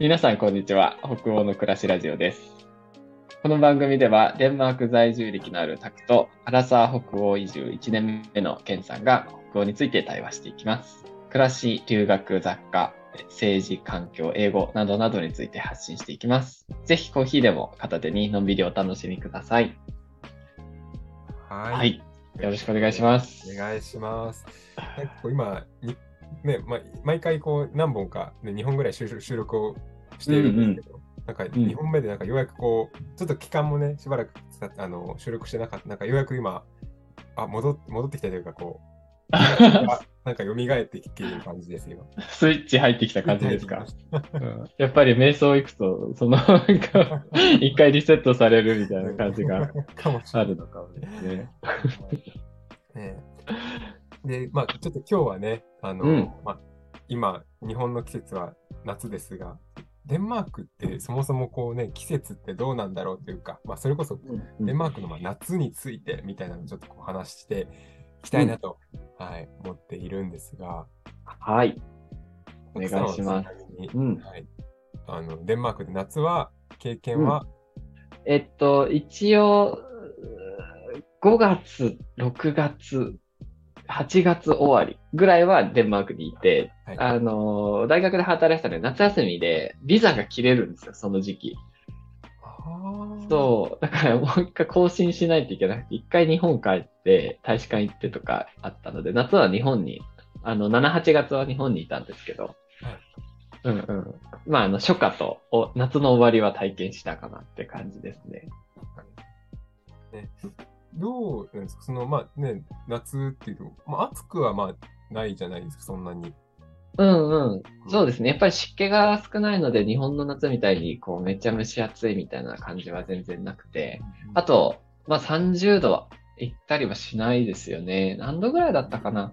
皆さん、こんにちは。北欧の暮らしラジオです。この番組では、デンマーク在住歴のあるタクと、アラサー北欧移住1年目のケンさんが北欧について対話していきます。暮らし、留学、雑貨、政治、環境、英語などなどについて発信していきます。ぜひコーヒーでも片手にのんびりお楽しみください。はい。はい。よろしくお願いします。お願いします。今に、ね、ま、毎回こう何本か、ね、2本ぐらい収録をしているんですけど、なんか2本目でなんかようやくこう、ちょっと期間もね、しばらくさあの収録してなかった、なんかようやく今、あ戻っ戻ってきたというか、こう、なんか蘇ってきている感じです、今。スイッチ入ってきた感じですか？うんやっぱり瞑想行くと、その、なんか、一回リセットされるみたいな感じが。あるのかもですね。ねで、まあ、ちょっと今日はね、あの、うん。まあ、今、日本の季節は夏ですが、デンマークってそもそもこうね、季節ってどうなんだろうというか、まあ、それこそデンマークのまあ夏についてみたいなのをちょっとこう話していきたいなと、はい、思っているんですが、はい。お願いします。うん。はい、あのデンマークで夏は、経験は、えっと、一応、5月、6月、8月終わりぐらいはデンマークにいて、はい。あの、大学で働いてたので夏休みでビザが切れるんですよ、その時期。そう、だからもう一回更新しないといけなくて、一回日本帰って、大使館行ってとかあったので、夏は日本に、あの、7、8月は日本にいたんですけど、うんうん。まあ、あの、初夏とお夏の終わりは体験したかなって感じですね。ね、どうなんですか？その、まあね、夏っていうと、まあ、暑くはまあないじゃないですか、そんなに。うんうん。そうですね。やっぱり湿気が少ないので、日本の夏みたいに、こう、めっちゃ蒸し暑いみたいな感じは全然なくて、あと、まあ、30度行ったりはしないですよね。何度ぐらいだったかな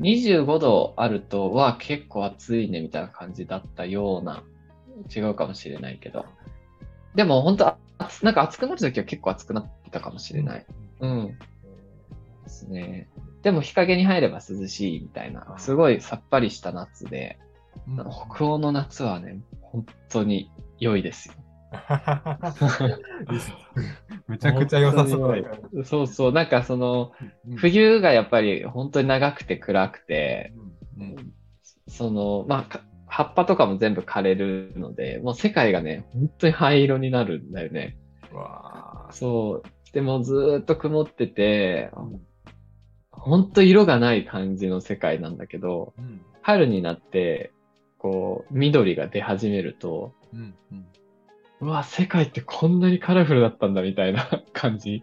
?25 度あると、は結構暑いねみたいな感じだったような、違うかもしれないけど。でも本当、あなんか暑くなるときは結構暑くなってたかもしれない。うん。ですね。でも日陰に入れば涼しいみたいな、すごいさっぱりした夏で、うん。北欧の夏はね、本当に良いですよ。めちゃくちゃ良さそうそうそう、なんかその、うん。冬がやっぱり本当に長くて暗くて、うん。その、まあか、葉っぱとかも全部枯れるので、もう世界がね、本当に灰色になるんだよね。わあそう。でもずーっと曇ってて、本当色がない感じの世界なんだけど、うん春になって、こう、緑が出始めると、うんうんうわ、世界ってこんなにカラフルだったんだみたいな 感じ。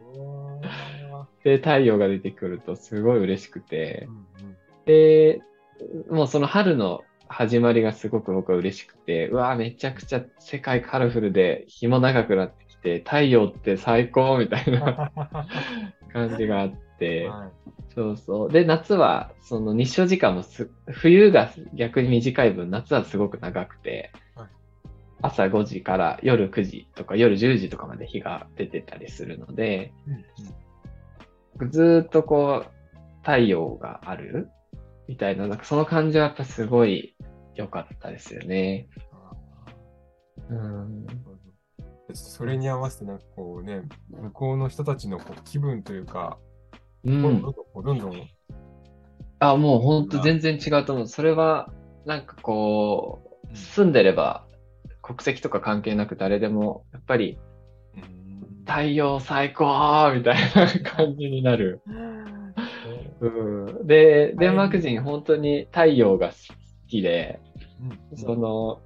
で、太陽が出てくるとすごい嬉しくて、で、もうその春の始まりがすごく僕は嬉しくて、うわ、めちゃくちゃ世界カラフルで日も長くなってきて、太陽って最高みたいな 感じがあって、はい。そうそう。で、夏はその日照時間もす、冬が逆に短い分、夏はすごく長くてはい、朝5時から夜9時とか夜10時とかまで日が出てたりするので、ずーっとこう、太陽があるみたいな、なんかその感じはやっぱすごい良かったですよね。うん。それに合わせて、なんかこうね、向こうの人たちのこう気分というか、うん。どんどんどんどん、あ、もう本当全然違うと思う。それは、なんかこうんう、住んでれば、国籍とか関係なく誰でも、やっぱり太陽最高みたいな感じになる。うん。で、デンマーク人本当に太陽が好きで、その、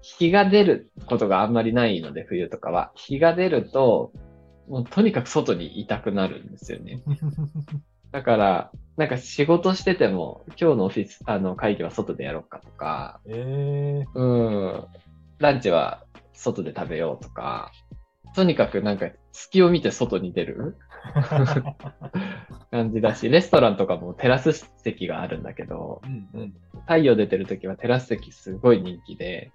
日が出ることがあんまりないので、冬とかは。日が出ると、もうとにかく外にいたくなるんですよね。だから、なんか仕事してても、今日のオフィス、あの、会議は外でやろうかとか、えうん、ランチは外で食べようとか、とにかくなんか隙を見て外に出る 感じだし、レストランとかもテラス席があるんだけど、うんうん太陽出てる時はテラス席すごい人気で、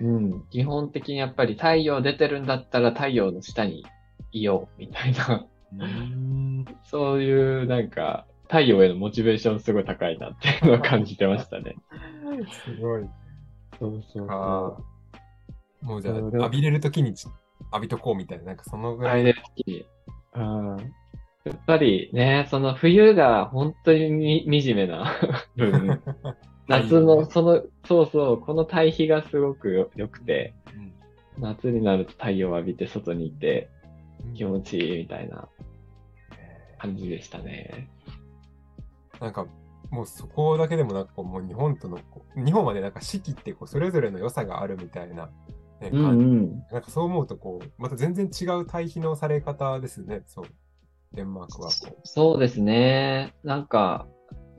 うん、基本的にやっぱり太陽出てるんだったら太陽の下にいようみたいな、うんそういうなんか太陽へのモチベーションすごい高いなっていうのを感じてましたね。すごい。そうそうあそもうじゃあ、浴びれるときにち浴びとこうみたいな、なんかそのう。ぐらい。うん。やっぱりね、その冬が本当にみ惨めな。分、夏のその、そうそう、この対比がすごくよ良くて、うん。夏になると太陽を浴びて外にいてうん。気持ちいいみたいな感じでしたね。なんか、もうそこだけでもなんかもう日本との日本はね、なんか四季ってこうそれぞれの良さがあるみたいな、ねうんうん。なんかそう思うとこう、また全然違う対比のされ方ですね、そう。デンマークはこそうですね。なんか、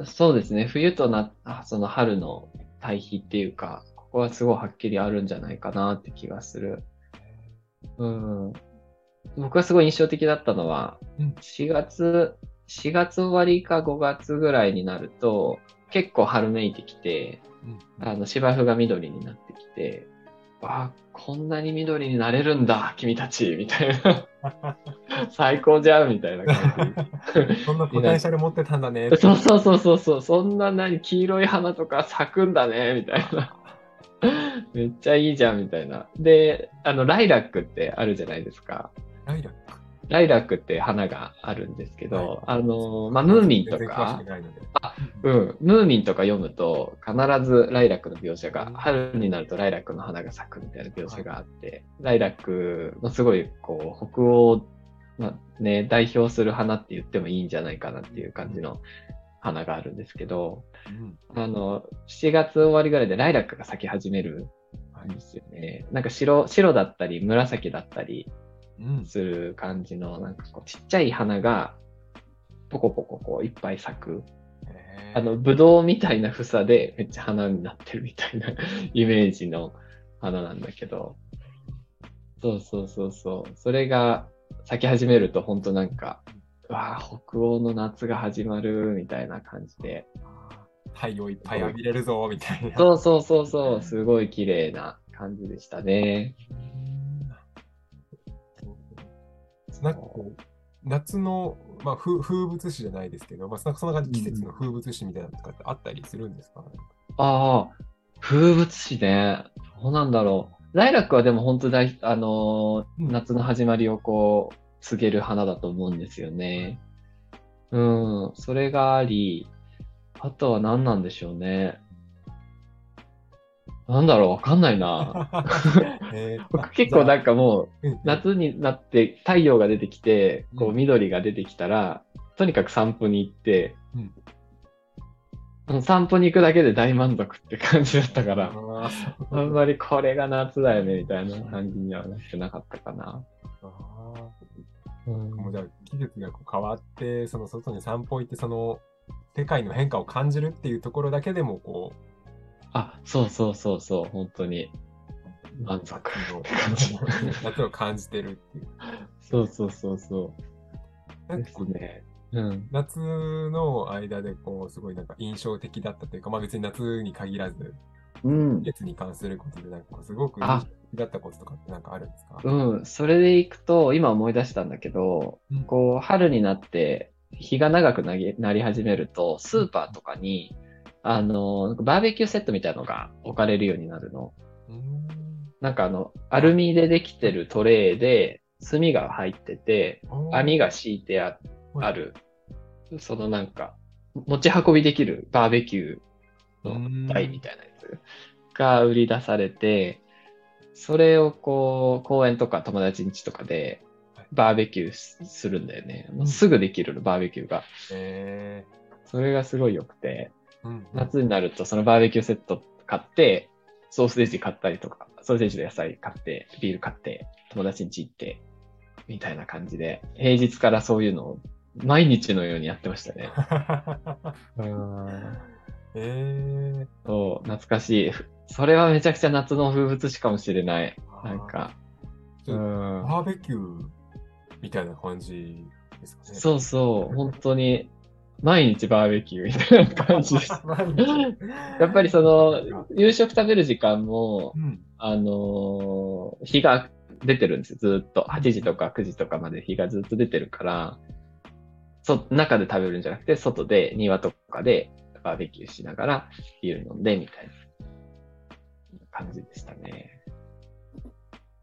そうですね。冬とな、あその春の対比っていうか、ここはすごいはっきりあるんじゃないかなって気がする。うん。僕がすごい印象的だったのは、うん4月、4月終わりか5月ぐらいになると、結構春めいてきて、あの芝生が緑になってきて、あ、こんなに緑になれるんだ、君たち、みたいな。最高じゃん、みたいな感じ。そんなポテンシャル持ってたんだね。そうそうそうそうそう、そんな何黄色い花とか咲くんだね、みたいな。めっちゃいいじゃん、みたいな。で、あの、ライラックってあるじゃないですか。ライラック？ライラックって花があるんですけど、はいあの、まあ、ムーミンとかく、ないので。うん、ムーミンとか読むと、必ずライラックの描写が、春になるとライラックの花が咲くみたいな描写があって、ライラックのすごい、こう、北欧、まあね、代表する花って言ってもいいんじゃないかなっていう感じの花があるんですけど、うんあの、7月終わりぐらいでライラックが咲き始めるんですよね。なんか白、白だったり、紫だったりうんする感じの、なんかこう、ちっちゃい花が、ポコポコこう、いっぱい咲く。あの、ブドウみたいな房でめっちゃ花になってるみたいな イメージの花なんだけど。そうそうそうそう。それが咲き始めると本当なんか、うわあ、北欧の夏が始まるみたいな感じで。太陽いっぱい浴びれるぞ、みたいな。そうそうそうそう、すごい綺麗な感じでしたね。なんかこう、夏の、まあ、風風物詩じゃないですけど、まあ、そんな感じ季節の風物詩みたいなのとかってあったりするんですか、ああ、風物詩ね。どうなんだろう。ライラックはでも本当大、あのーうん夏の始まりをこう、告げる花だと思うんですよね。うん、それがあり、あとは何なんでしょうね。なんだろう、わかんないな。えー 僕結構なんかもう、うん夏になって太陽が出てきて、こううん。緑が出てきたら、とにかく散歩に行って、うん。散歩に行くだけで大満足って感じだったかあら、あんまりこれが夏だよね、みたいな感じにはなってなかったかな。あうーもうじゃあ季節がこう変わって、その外に散歩行って、その世界の変化を感じるっていうところだけでも、こう、あ、そうそうそうそう、本当に。満足って感じ。夏を感じてるっていう。そうそうそうそなうね。うん。夏の間でこうすごいなんか印象的だったというか、まあ別に夏に限らず、うん季。節に関することでなんかすごく印あ象的だったこととかってなんかあるんですか？うん。それでいくと、今思い出したんだけど、うんこう、春になって、日が長くなりなり始めると、スーパーとかに、あの、バーベキューセットみたいなのが置かれるようになるの。なんかあの、アルミでできてるトレーで、炭が入ってて、網が敷いてあはい。ある、そのなんか、持ち運びできるバーベキューの台みたいなやつが売り出されて、それをこう、公園とか友達ん家とかではい。バーベキューすするんだよね。すぐできるの、バーベキューが。えそれがすごい良くて、夏になるとそのバーベキューセット買って、ソーセージ買ったりとか、ソーセージの野菜買って、ビール買って、友達ん家行って、みたいな感じで、平日からそういうのを毎日のようにやってましたね。えーそう、懐かしい。それはめちゃくちゃ夏の風物詩かもしれない。なんか。うん。バーベキューみたいな感じですかね。そうそう、本当に、毎日バーベキューみたいな感じです。やっぱりその、夕食食べる時間も、うん。あのー日が出てるんですよ。ずーっと。8時とか9時とかまで日がずっと出てるから、そ、中で食べるんじゃなくて、外で、庭とかでバーベキューしながらビール飲んで、みたいな感じでしたね。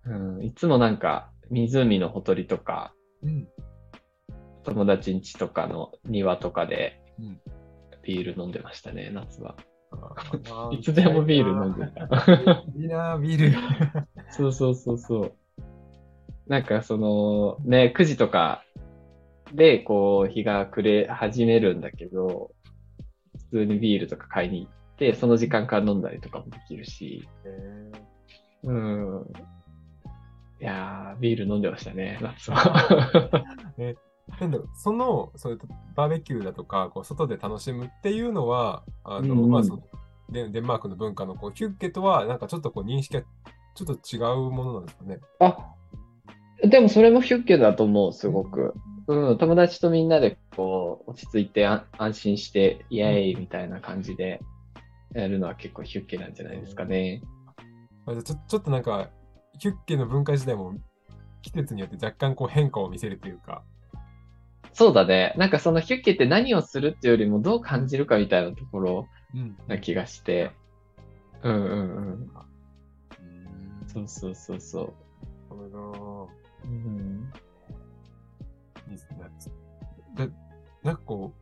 うん、いつもなんか、湖のほとりとか、うん。友達ん家とかの庭とかでうん、ビール飲んでましたね、夏は。いつでもビール飲んでた。いいな、ビール。そうそうそうそう。なんかその、ね、9時とかで、こう、日が暮れ始めるんだけど、普通にビールとか買いに行って、その時間から飲んだりとかもできるし、へうん。いやー、ビール飲んでましたね、夏は。ー なんだろう、その、そういうバーベキューだとか、こう外で楽しむっていうのは、あの、うんうんまあそのデン、デンマークの文化のこうヒュッケとは、なんかちょっとこう認識がちょっと違うものなんですかね。あ、でもそれもヒュッケだと思う、すごく。うん、友達とみんなでこう、落ち着いてあ安心して、イエーイみたいな感じでやるのは結構ヒュッケなんじゃないですかね。あじゃあちょちょっとなんか、ヒュッケの文化自体も季節によって若干こう変化を見せるというか。そうだね。なんかそのヒュッケって何をするっていうよりもどう感じるかみたいなところうん。な気がして。うんうんうん。うんそうそうそうそう。なるほうん、ど。いいですね。だなんかこ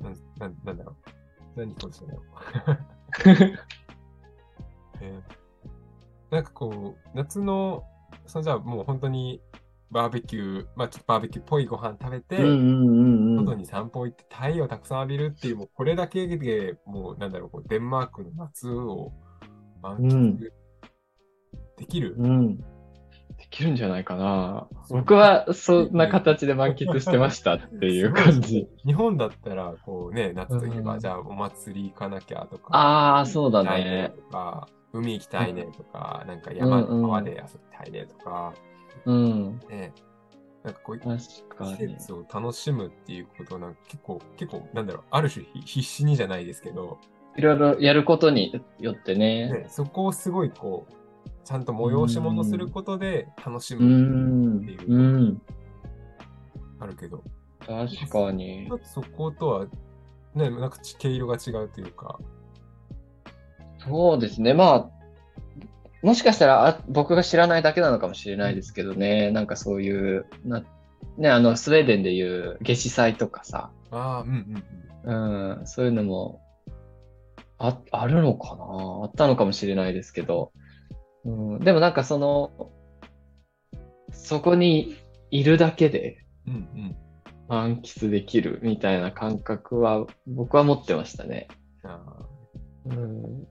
う、なんなんなんだろう。何こうしたのえーなんかこう、夏の、そのじゃあもう本当にバーベキュー、まあちょっとバーベキューっぽいご飯食べて、うんうんうんうん。外に散歩行って太陽をたくさん浴びるっていう、もうこれだけでもうなんだろう、こうデンマークの夏を満喫できる。うん。できるんじゃないかな。僕はそんな形で満喫してましたっていう感じ。日本だったら、こうね、夏といえば、うんじゃあお祭り行かなきゃとか、ああ、そうだね。とか、海行きたいねとか、なんか山の川で遊びたいねとか、うん。ね、なんかこういう確季。節を楽しむっていうことをなんか結構、結構、なんだろう、ある種ひ必死にじゃないですけど、いろいろやることによってね。ね、そこをすごいこう、ちゃんと催し物することで楽しうむんってい。ううん。あるけど、確かに。そことは、ね、なんか毛色が違うというか、そうですね。まあ、もしかしたらあ僕が知らないだけなのかもしれないですけどね。なんかそういう、なね、あの、スウェーデンでいう夏至祭とかさ、ああ、うんうんうん。うん、そういうのも、あ、あるのかなあったのかもしれないですけど、うん、でもなんかその、そこにいるだけでうんうん。満喫できるみたいな感覚は僕は持ってましたね。あうん、ー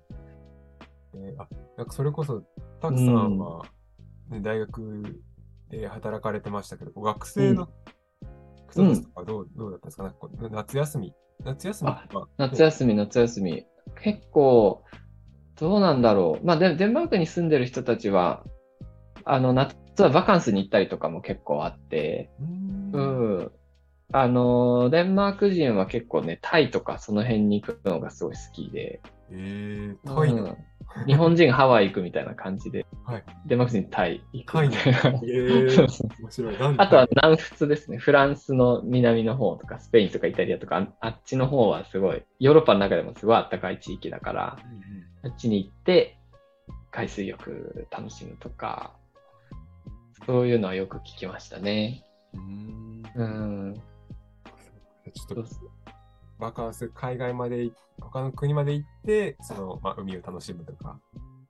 えーあ、なんかそれこそ、たくさんは、ね大学で働かれてましたけど、学生の人たちとかどう,、どうだったんですか？なんか夏休み？夏休み夏休み、夏休み。結構、どうなんだろう。まあで、デンマークに住んでる人たちは、あの、夏はバカンスに行ったりとかも結構あって、う。ん。あの、デンマーク人は結構ね、タイとかその辺に行くのがすごい好きで、えー、タイの。うん日本人ハワイ行くみたいな感じで、はい。デンマーク人タイ行くみた いな。あとは南仏ですね。フランスの南の方とか、スペインとかイタリアとか、ああっちの方はすごい、ヨーロッパの中でもすごい暖かい地域だから、あっちに行って、海水浴楽しむとか、そういうのはよく聞きましたね。うんうんうんうん。ちょっとバカンス、海外まで、他の国まで行って、その、まあ、海を楽しむとか。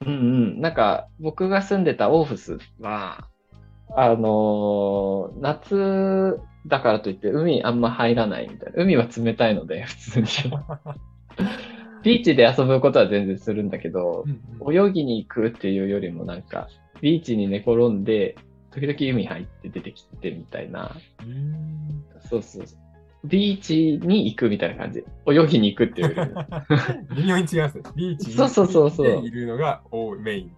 うんうん。なんか、僕が住んでたオーフスは、あのー夏だからといって海あんま入らないみたいな。海は冷たいので、普通に。ビーチで遊ぶことは全然するんだけど、泳ぎに行くっていうよりもなんか、ビーチに寝転んで、時々海入って出てきてみたいな。うんそうそうそう。ビーチに行くみたいな感じ。泳ぎに行くっていうよりも。微妙に違いますね。ビーチにそうそうそうそうでいるのがメイン。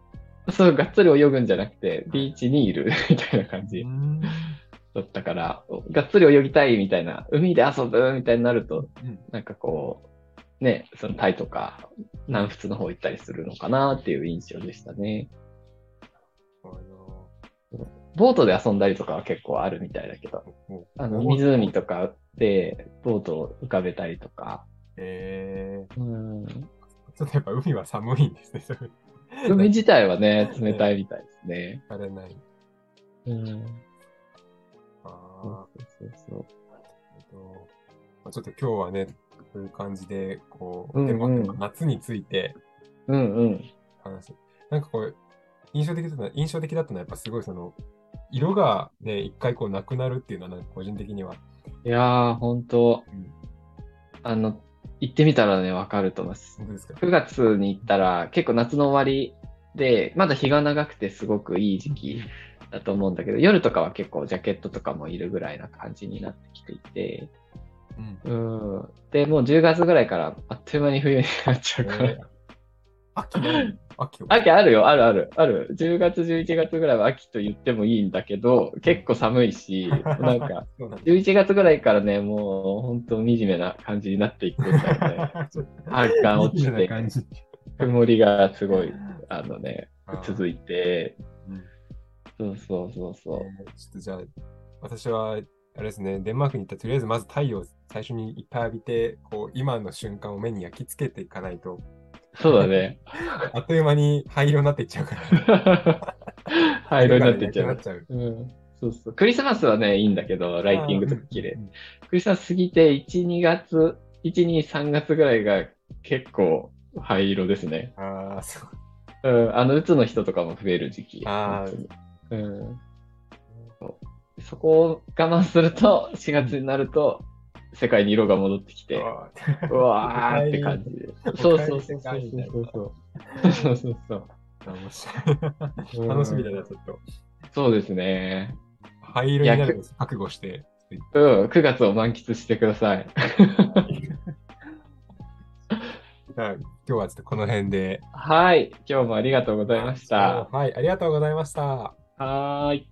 そう、がっつり泳ぐんじゃなくて、ビーチにいるみたいな感じうんだったから、がっつり泳ぎたいみたいな、海で遊ぶみたいになると、なんかこう、ね、そのタイとか南仏の方行ったりするのかなっていう印象でしたね。ボートで遊んだりとかは結構あるみたいだけど、あの、湖とかでボートを浮かべたりとか、えうん、ー、ちょっとやっぱ海は寒いんですね、それ。海自体はね、冷たいみたいですね。あれない。うん。あそうそうそう。えっとまあちょっと今日はね、こういう感じで、こう、うんうんデンマークの夏についてうんうん。話す。なんかこう、印象的だったのは、印象的だったのは、やっぱすごいその、色がね、一回こうなくなるっていうのは、個人的には。いやー、本当うんあの、行ってみたらね、わかると思います。本当ですか？9月に行ったら、結構夏の終わりで、まだ日が長くてすごくいい時期だと思うんだけど、夜とかは結構ジャケットとかもいるぐらいな感じになってきていて、うん。うん。で、もう10月ぐらいからあっという間に冬になっちゃうから。えー秋秋を。秋あるよ、あるある、ある。10月、11月ぐらいは秋と言ってもいいんだけど、結構寒いし、なんか、そうなんだ。11月ぐらいからね、もう本当惨めな感じになっていくんだよね。ちょっと春が落ちて、曇りがすごい、あのね、続いいて、うん。そうそうそうそう。ちょっとじゃあ、私は、あれですね、デンマークに行ったらとりあえずまず太陽を最初にいっぱい浴びて、こう、今の瞬間を目に焼き付けていかないと、そうだね。あっという間に灰色になっていっちゃうから。灰色になっていっちゃうう。うん、そうそう。クリスマスはね、いいんだけど、ライティングとか綺麗う。んクリスマス過ぎて、1、2月、1、2、3月ぐらいが結構灰色ですね。ああ、そう。うん、あの、うつの人とかも増える時期。あー本当にうん。そこを我慢すると、4月になると、世界に色が戻ってきて、あうわーって感じで。そうそうそうそうそうそう。そうそう。楽しみだな、ちょっと。そうですね。灰色になるの覚悟して。うん、9月を満喫してください。じゃあ今日はちょっとこの辺で。はい。今日もありがとうございました。はい、ありがとうございました。はーい。